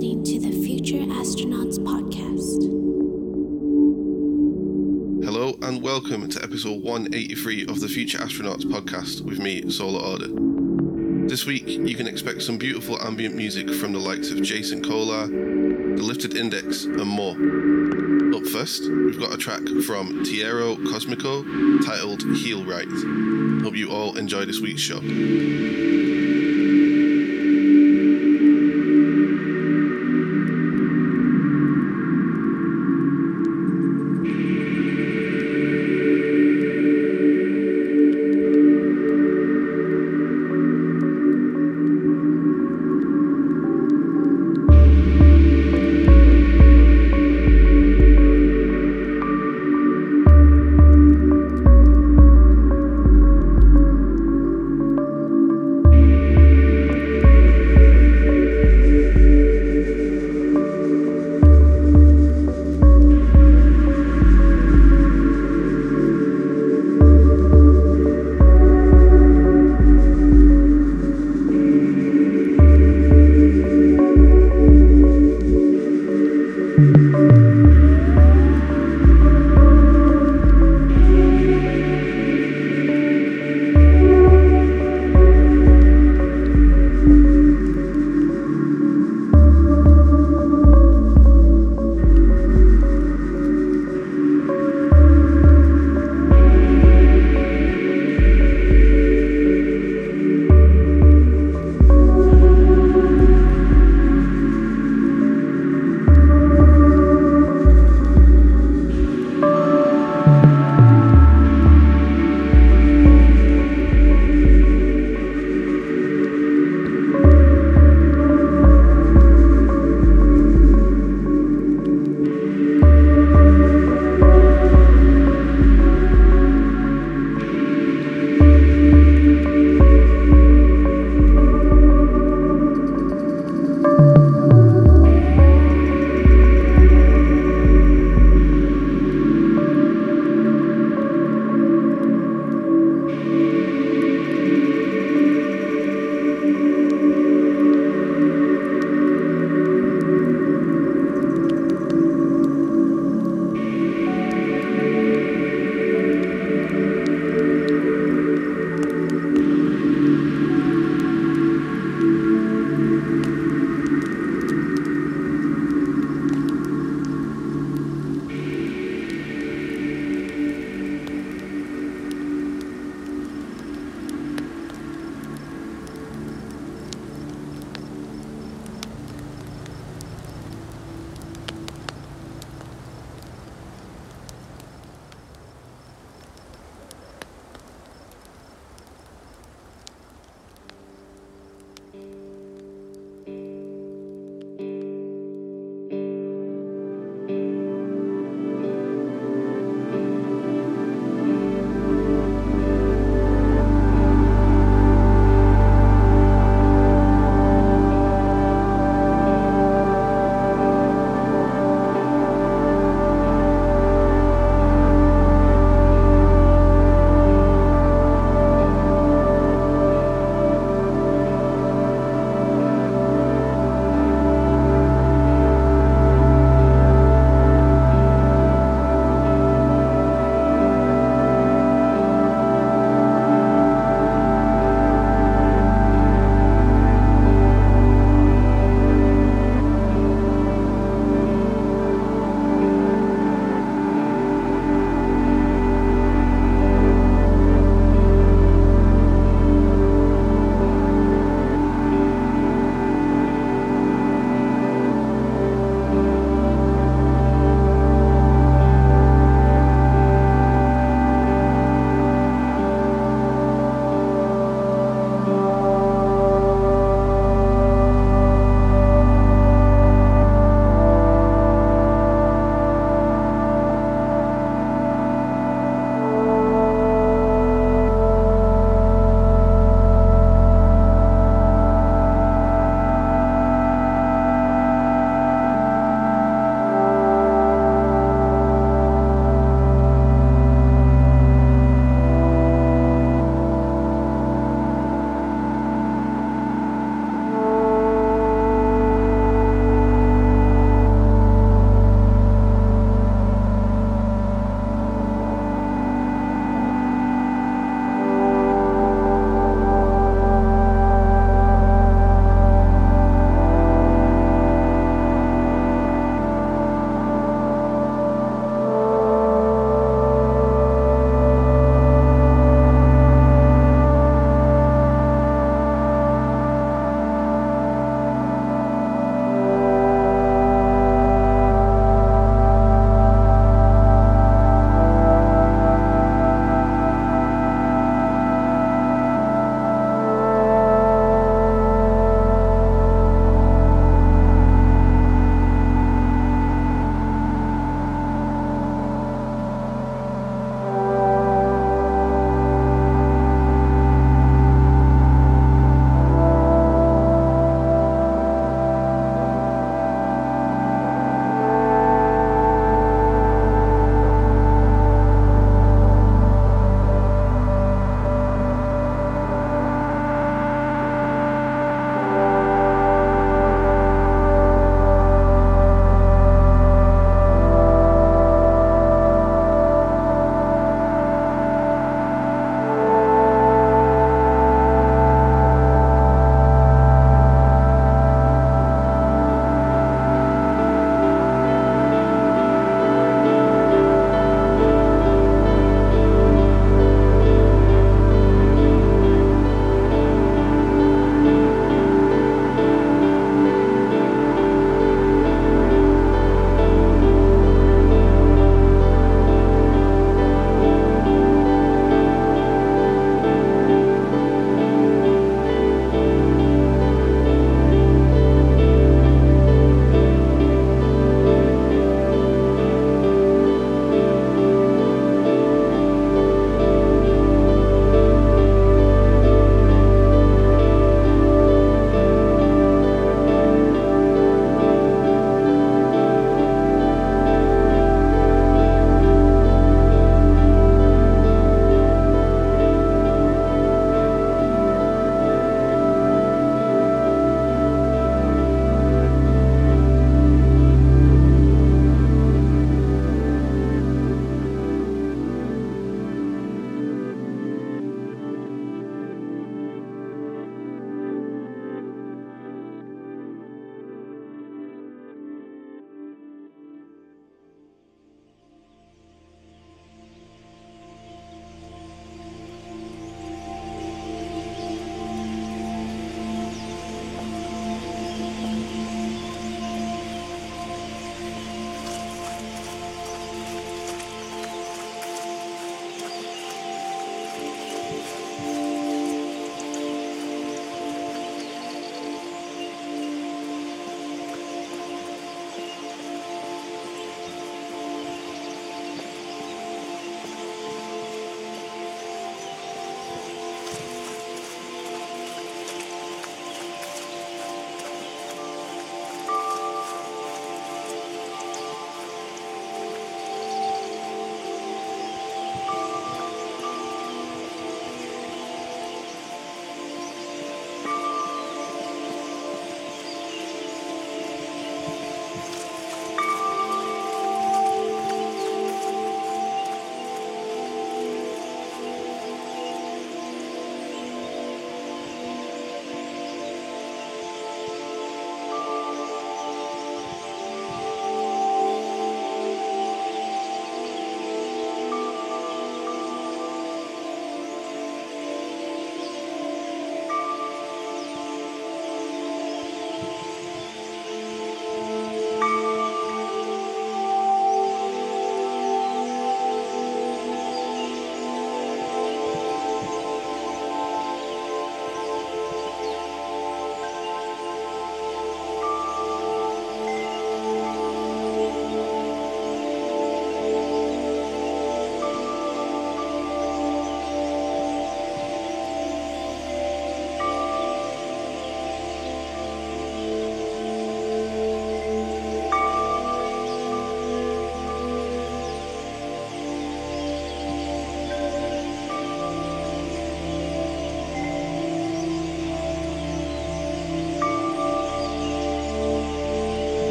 listening to the Future Astronauts Podcast. Hello and welcome to episode 183 of the Future Astronauts podcast with me, Solar Order. This week, you can expect some beautiful ambient music from the likes of Jason Kolar, The Lifted Index, and more. Up first, we've got a track from Tiero Cosmico titled Heal Right. Hope you all enjoy this week's show.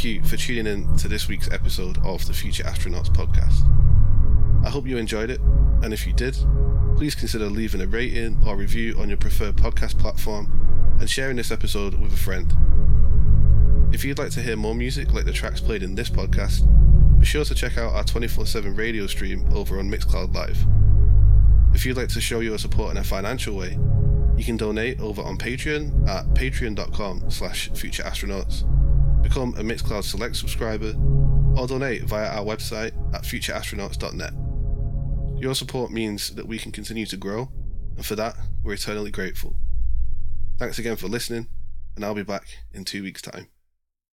Thank you for tuning in to this week's episode of the Future Astronauts podcast. I hope you enjoyed it, and if you did, please consider leaving a rating or review on your preferred podcast platform and sharing this episode with a friend. If you'd like to hear more music like the tracks played in this podcast, be sure to check out our 24 7 radio stream over on Mixcloud Live. If you'd like to show your support in a financial way, you can donate over on Patreon at patreon.com slash futureastronauts, become a Mixcloud Select subscriber, or donate via our website at futureastronauts.net. Your support means that we can continue to grow, and for that, we're eternally grateful. Thanks again for listening, and I'll be back in two weeks' time.